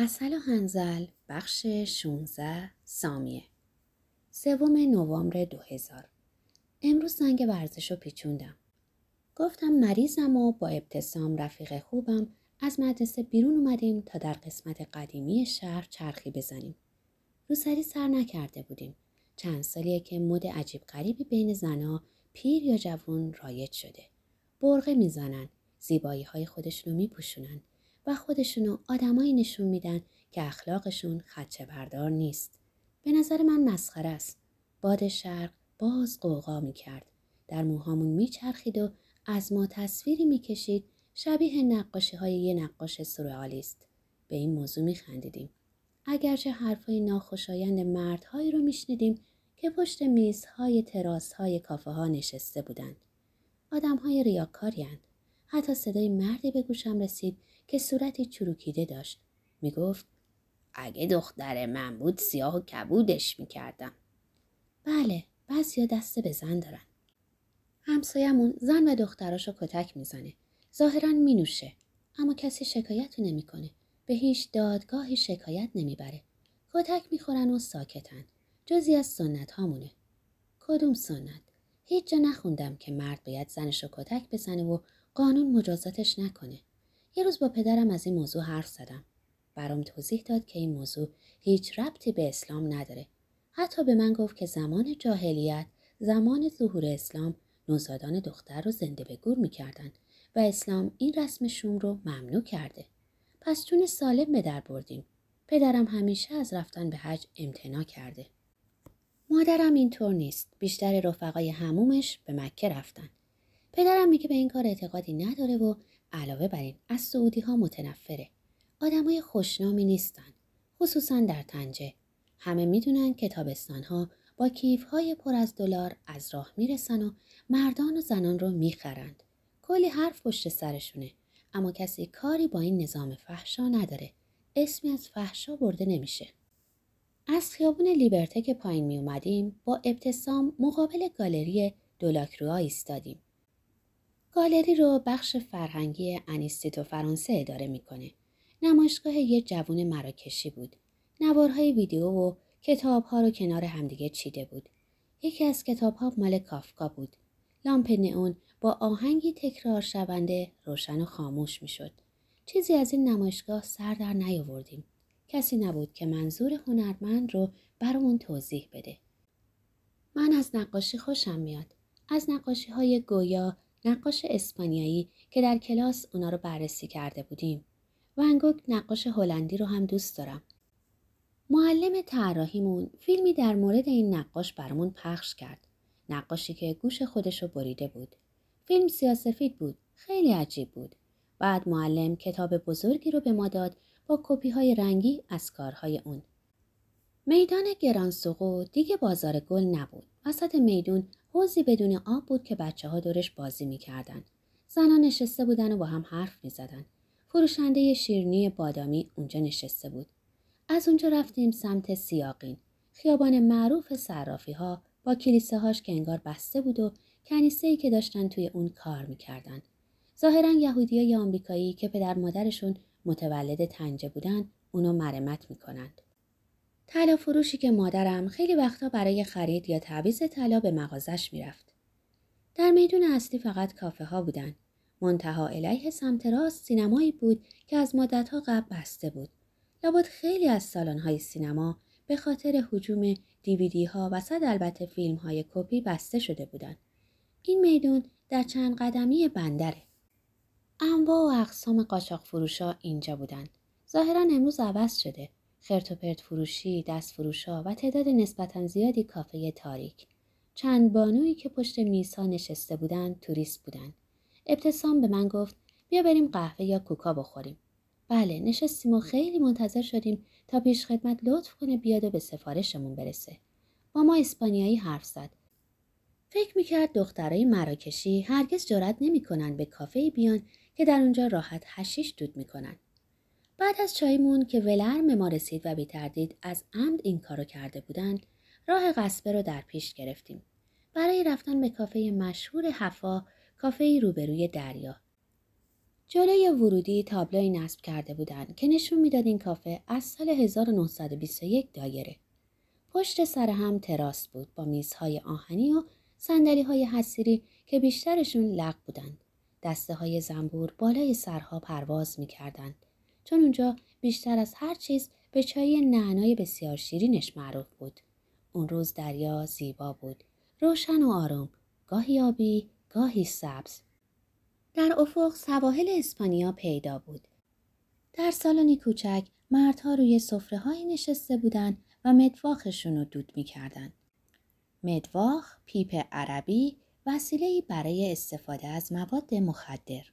اصل و هنزل بخش 16 سامیه. سوم نوامبر 2000 امروز زنگ ورزش رو پیچوندم. گفتم مریضم و با ابتسام رفیق خوبم از مدرسه بیرون اومدیم تا در قسمت قدیمی شهر چرخی بزنیم. روسری سر نکرده بودیم. چند سالیه که مد عجیب غریبی بین زنها پیر یا جوون رایج شده. برغه می‌زنن زیبایی های خودشونو میپوشونن. و خودشونو آدمایی نشون میدن که اخلاقشون خدچه بردار نیست. به نظر من مسخره است. باد شرق باز قوقا می‌کرد. در موهامون میچرخید و از ما تصویری می‌کشید شبیه نقاشی های یه نقاش سورئالی است. به این موضوع میخندیدیم. اگرچه حرفای ناخوشایند مردهایی رو میشنیدیم که پشت میزهای تراسهای کافه ها نشسته بودند. آدم های ریاکاری حتی صدای مردی به گوشم رسید که صورتی چروکیده داشت. می گفت اگه دختر من بود سیاه و کبودش می کردم. بله بعضیا دست به زن دارن. همسایمون زن و دختراشو کتک می‌زنه. ظاهرا می نوشه. اما کسی شکایت نمی‌کنه. به هیچ دادگاهی شکایت نمی‌بره. کتک می‌خورن و ساکتن. جزی از سنت هامونه. کدوم سنت؟ هیچ جا نخوندم که مرد باید زنشو کتک بزنه و قانون مجازاتش نکنه. یه روز با پدرم از این موضوع حرف زدم. برام توضیح داد که این موضوع هیچ ربطی به اسلام نداره. حتی به من گفت که زمان جاهلیت، زمان ظهور اسلام، نوزادان دختر رو زنده به گور می‌کردن و اسلام این رسم شوم رو ممنوع کرده. پس جون سالم به در بردیم. پدرم همیشه از رفتن به حج امتنا کرده. مادرم اینطور نیست. بیشتر رفقای همومش به مکه رفتن. پدرم میگه به این کار اعتقادی نداره و علاوه بر این از سعودی ها متنفره. آدمای خوشنامی نیستن. خصوصا در تنجه. همه می‌دونن که تابستان ها با کیف های پر از دلار از راه می‌رسن و مردان و زنان رو می‌خرند. کلی حرف پشت سرشونه. اما کسی کاری با این نظام فحشا نداره. اسمی از فحشا برده نمیشه. از خیابون لیبرته که پایین می اومدیم با ابتسام مقابل گالری دولاکروا ایستادیم. گالری رو بخش فرهنگی انیستیتو فرانسه اداره می‌کنه. نمایشگاه یه جوون مراکشی بود. نوارهای ویدیو و کتابها رو کنار همدیگه چیده بود. یکی از کتابها مال کافکا بود. لامپ نئون با آهنگی تکرار شونده روشن و خاموش می‌شد. چیزی از این نمایشگاه سر در نیاوردیم. کسی نبود که منظور هنرمند رو برامون توضیح بده. من از نقاشی خوشم میاد. از نقاشی های گویا نقاش اسپانیایی که در کلاس اونا رو بررسی کرده بودیم. ونگوک نقاش هلندی رو هم دوست دارم. معلم طراحیمون فیلمی در مورد این نقاش برامون پخش کرد. نقاشی که گوش خودش رو بریده بود. فیلم سیاسفید بود. خیلی عجیب بود. بعد معلم کتاب بزرگی رو به ما داد با کپی های رنگی از کارهای اون. میدان گرانسوقو دیگه بازار گل نبود. وسط میدون حوزی بدون آب بود که بچه ها دورش بازی می‌کردن. زنها نشسته بودن و با هم حرف می‌زدن. فروشنده شیرنی بادامی اونجا نشسته بود. از اونجا رفتیم سمت سیاقین. خیابان معروف صرافی ها با کلیسه هاش که انگار بسته بود و کنیسه ای که داشتن توی اون کار می‌کردن. ظاهرا یهودی آمریکایی که پدر مادرشون متولد تنجه بودن اونو مرمت می‌کنند. طلا فروشی که مادرم خیلی وقتا برای خرید یا تعویز طلا به مغازش می‌رفت. در میدون اصلی فقط کافه ها بودن. منتها علیه سمت راست سینمایی بود که از مدتها قبل بسته بود. لابد خیلی از سالن های سینما به خاطر حجوم دیویدی ها و صد البته فیلم های کپی بسته شده بودند. این میدون در چند قدمی بندره. انواع و اقسام قاچاق فروشا اینجا بودند. ظاهرا امروز عوض شده. خرت و پرت فروشی، دست فروشا و تعداد نسبتا زیادی کافه تاریک. چند بانویی که پشت میزها نشسته بودند توریست بودند. ابتسام به من گفت بیا بریم قهوه یا کوکا بخوریم. بله نشستیم و خیلی منتظر شدیم تا پیش خدمت لطف کنه بیاد و به سفارشمون برسه. با ما اسپانیایی حرف زد. فکر می‌کرد دخترای مراکشی هرگز جرأت نمی‌کنن به کافه بیان که در اونجا راحت هشیش دود می‌کنن. بعد از چایمون که ولرم ما رسید و بیتردید از عمد این کارو کرده بودند راه قصبه رو در پیش گرفتیم برای رفتن به کافه مشهور هفا کافه روبروی دریا جلوی ورودی تابلوی نصب کرده بودند که نشون می‌داد این کافه از سال 1921 دایره. پشت سر هم تراس بود با میزهای آهنی و سندلی های حسیری که بیشترشون لق بودند. دسته های زنبور بالای سرها پرواز می‌کردند چون اونجا بیشتر از هر چیز به چای نعنای بسیار شیرینش معروف بود. اون روز دریا زیبا بود. روشن و آروم. گاهی آبی، گاهی سبز. در افق سواحل اسپانیا پیدا بود. در سالنی کوچک مردها روی صفره های نشسته بودند و مدواخشون رو دود می‌کردند. مدواخ پیپ عربی وسیله برای استفاده از مواد مخدر.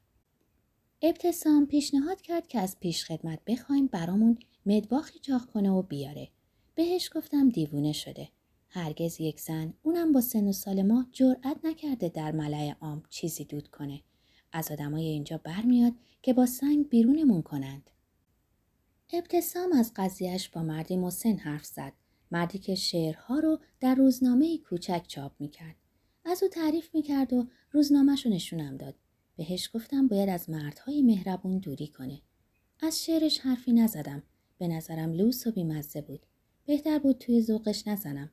ابتسام پیشنهاد کرد که از پیش خدمت بخوایم برامون مدواخی چاق کنه و بیاره. بهش گفتم دیوونه شده. هرگز یک زن اونم با سن و سال ما جرأت نکرده در ملع عام چیزی دود کنه. از آدمای اینجا برمیاد که با سنگ بیرونمون کنند. ابتسام از قضیهش با مردی مسن حرف زد. مردی که شعرها رو در روزنامه کوچک چاپ می‌کرد. از او تعریف می‌کرد و روزنامهش رو نشونم داد. بهش گفتم باید از مردهای مهربون دوری کنه. از شعرش حرفی نزدم. به نظرم لوس و بیمزه بود. بهتر بود توی ذوقش نزنم.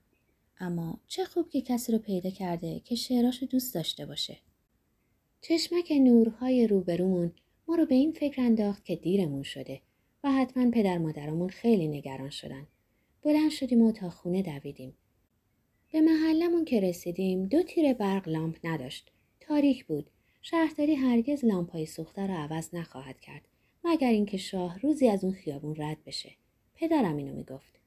اما چه خوب که کسی رو پیدا کرده که شعراشو دوست داشته باشه. چشمک نورهای روبرومون ما رو به این فکر انداخت که دیرمون شده و حتما پدر مادرمون خیلی نگران شدن. بلند شدیم و تا خونه دویدیم. به محلمون که رسیدیم دو تیر برق لامپ نداشت. تاریک بود. شهرداری هرگز لامپای سوخته رو عوض نخواهد کرد مگر اینکه شاه روزی از اون خیابون رد بشه. پدرم اینو می‌گفت.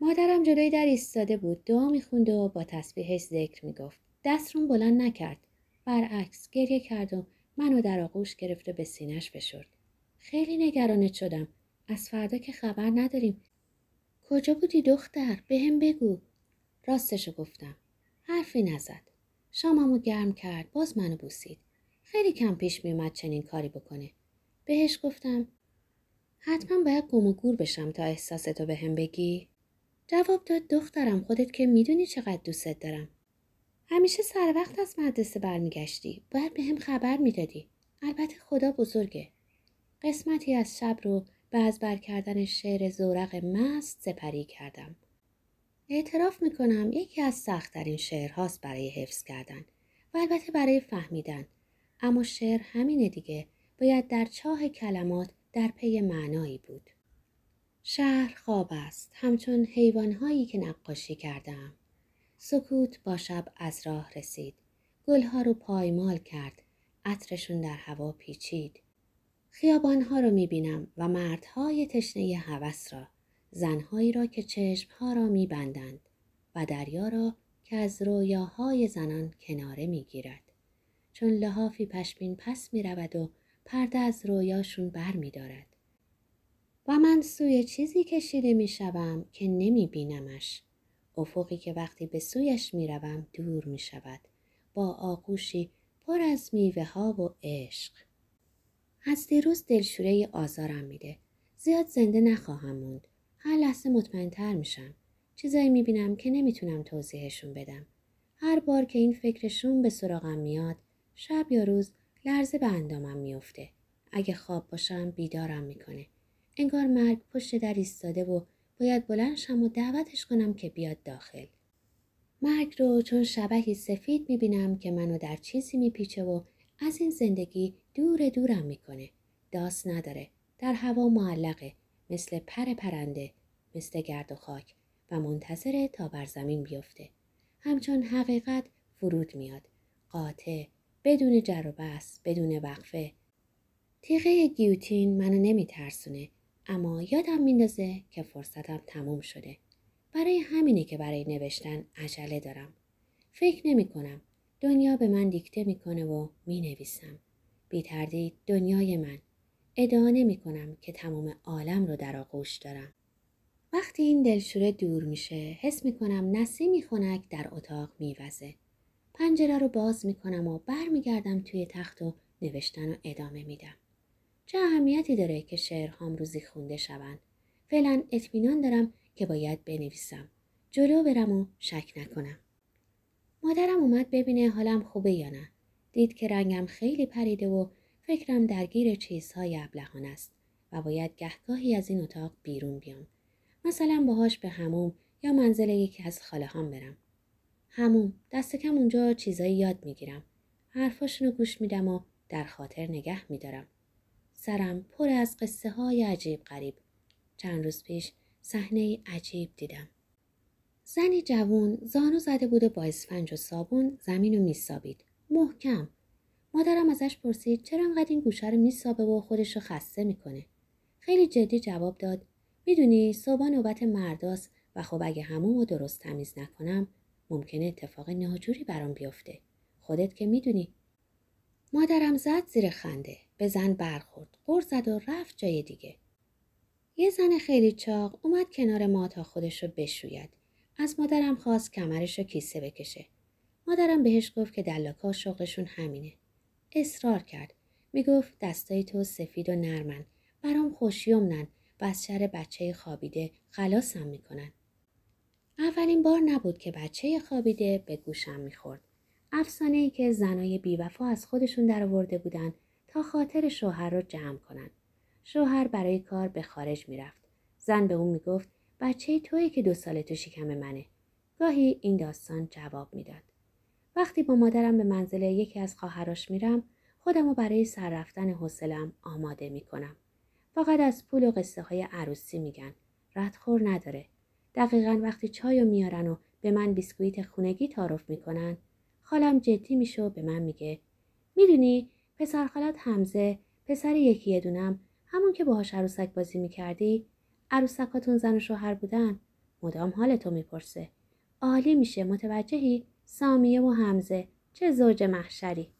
مادرم جلوی در ایستاده بود دعا می‌خوند و با تسبیحش ذکر می‌گفت. دست رو بلند نکرد. برعکس گریه کرد و منو در آغوش گرفته به سینش فشرد. خیلی نگرانت شدم. از فردا که خبر نداریم. کجا بودی دختر؟ به هم بگو. راستشو گفتم. حرفی نزد. شاممو گرم کرد باز منو بوسید خیلی کم پیش میومد چنین کاری بکنه بهش گفتم حتما باید گم و گور بشم تا احساستو به هم بگی جواب داد دخترم خودت که می‌دونی چقدر دوستت دارم. همیشه سر وقت از مدرسه برمیگشتی. باید به هم خبر می‌دادی. البته خدا بزرگه. قسمتی از شب رو به از بر کردن شعر زورق مست سپری کردم. اعتراف می‌کنم یکی از سختترین شعرهاست برای حفظ کردن و البته برای فهمیدن. اما شعر همینه دیگه باید در چاه کلمات در پی معنایی بود. شهر خواب است همچون حیوانهایی که نقاشی کردم. سکوت با شب از راه رسید. گلها رو پایمال کرد. عطرشون در هوا پیچید. خیابانها رو می‌بینم و مردهای تشنه هوس را. زنهایی را که چشمها را میبندند و دریا را که از رویاهای زنان کناره می‌گیرد. چون لحافی پشمین پس می‌رود و پرده از رویاشون بر میدارد. و من سوی چیزی کشیده می شوم که نمی بینمش. افقی که وقتی به سویش می روم دور می شود. با آغوشی پر از میوه ها و عشق. از دیروز دلشوره آزارم میده. زیاد زنده نخواهم موند. هر لحظه مطمئنتر میشم. چیزایی می‌بینم که نمی‌تونم توضیحشون بدم. هر بار که این فکرشون به سراغم میاد شب یا روز لرزه به اندامم میفته. اگه خواب باشم بیدارم می‌کنه. انگار مرگ پشت در ایستاده و باید بلند شم و دعوتش کنم که بیاد داخل. مرگ رو چون شبهی سفید می‌بینم که منو در چیزی میپیچه و از این زندگی دور دورم می‌کنه. داست نداره. در هوا معلقه. مثل پر پرنده. مثل گرد و خاک. و منتظره تا بر زمین بیفته. همچون حقیقت فرود میاد. قاطع. بدون جر و بس. بدون وقفه. تیغه گیوتین منو نمیترسونه. اما یادم میندازه که فرصتم تموم شده. برای همینه که برای نوشتن عجله دارم. فکر نمی کنم. دنیا به من دیکته می‌کنه و می نویسم. بی تردید دنیای من. ادعا نمی کنم که تمام عالم رو در آغوش دارم. وقتی این دلشوره دور میشه حس می کنم نسیمی خنک در اتاق میوزه. پنجره رو باز می کنم و برمیگردم توی تخت و نوشتن رو ادامه میدم. چه اهمیتی داره که شعرهام روزی خونده شوند فعلا اطمینان دارم که باید بنویسم جلو برم و شک نکنم مادرم اومد ببینه حالم خوبه یا نه دید که رنگم خیلی پریده و فکرم درگیر چیزهای ابلهان است و باید گهگاهی از این اتاق بیرون بیام. مثلا باهاش به هموم یا منزل یکی از خاله هم برم. هموم دست کم اونجا چیزایی یاد می‌گیرم. حرفاشونو گوش میدم و در خاطر نگه میدارم. سرم پر از قصه های عجیب غریب. چند روز پیش صحنه عجیب دیدم. زنی جوون زانو زده بود و با اسفنج و صابون زمین رو میسابید. محکم. مادرم ازش پرسید چرا انقدر این گوشه رو میسابه و خودش رو خسته می‌کنه. خیلی جدی جواب داد. می‌دونی صبح نوبت مرداست و خب اگه همون رو درست تمیز نکنم ممکنه اتفاق ناجوری برام بیفته. خودت که می‌دونی. مادرم زد زیر خنده. به زن برخورد. غر زد و رفت جای دیگه. یه زن خیلی چاق اومد کنار ما تا خودش رو بشوید. از مادرم خواست کمرش رو کیسه بکشه. مادرم بهش گفت که دلاکا شوقشون همینه. اصرار کرد. می‌گفت دستای تو سفید و نرمن. برام خوشیومنن و از شر بچه خوابیده خلاصم می‌کنن. اولین بار نبود که بچه خوابیده به گوشم می‌خورد. افسانه ای که زنای بیوفا از خودشون درآورده بودن تا خاطر شوهر رو جمع کنن. شوهر برای کار به خارج می‌رفت. زن به اون می‌گفت بچه توی که دو ساله تو شکم منه. گاهی این داستان جواب می‌داد. وقتی با مادرم به منزل یکی از خواهراش میرم خودمو برای سر رفتن حوصلم آماده می‌کنم. فقط از پول و قصه های عروسی میگن. ردخور نداره. دقیقا وقتی چای میارن و به من بیسکویت خونگی تعارف می‌کنن خالم جدی میشه و به من میگه می‌دونی پسر خالت حمزه پسر یکی یه دونم همون که باهاش عروسک بازی می‌کردی عروسکاتون زن و شوهر بودن مدام حالتو می‌پرسه عالی میشه متوجهی سامیه و حمزه چه زوج محشری؟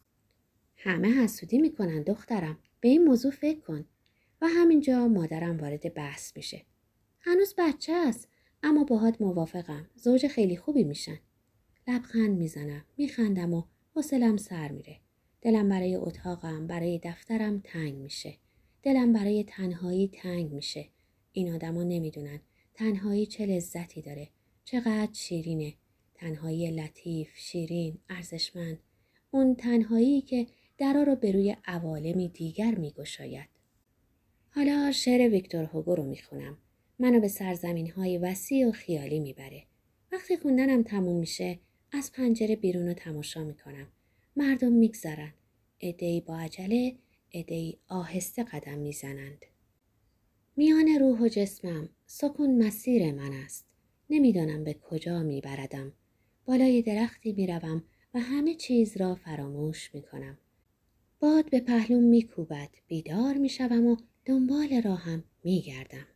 همه حسودی می‌کنن دخترم. به این موضوع فکر کن. و همینجا مادرم وارد بحث میشه. هنوز بچه است اما باهات موافقم. زوج خیلی خوبی میشن. لبخند می‌زنم میخندم و حوصلم سر میره. دلم برای اتاقم برای دفترم تنگ میشه. دلم برای تنهایی تنگ میشه. این آدما نمی‌دونن تنهایی چه لذتی داره. چقدر شیرینه. تنهایی لطیف شیرین ارزشمند اون تنهایی که درا رو به روی عوالمی دیگر میگشاید. حالا شعر ویکتور هوگو رو می‌خونم. منو به سرزمین های وسیع و خیالی می‌بره. وقتی خوندنم تموم میشه از پنجره بیرون رو تماشا می‌کنم. مردم میگذرن. ادهی با عجله ادهی آهسته قدم می‌زنند. میان روح و جسمم سکون مسیر من است. نمی‌دانم به کجا میبردم. بالای درختی می‌روم و همه چیز را فراموش می‌کنم. باد به پهلوم میکوبد بیدار می‌شوم و دنبال راهم میگردم.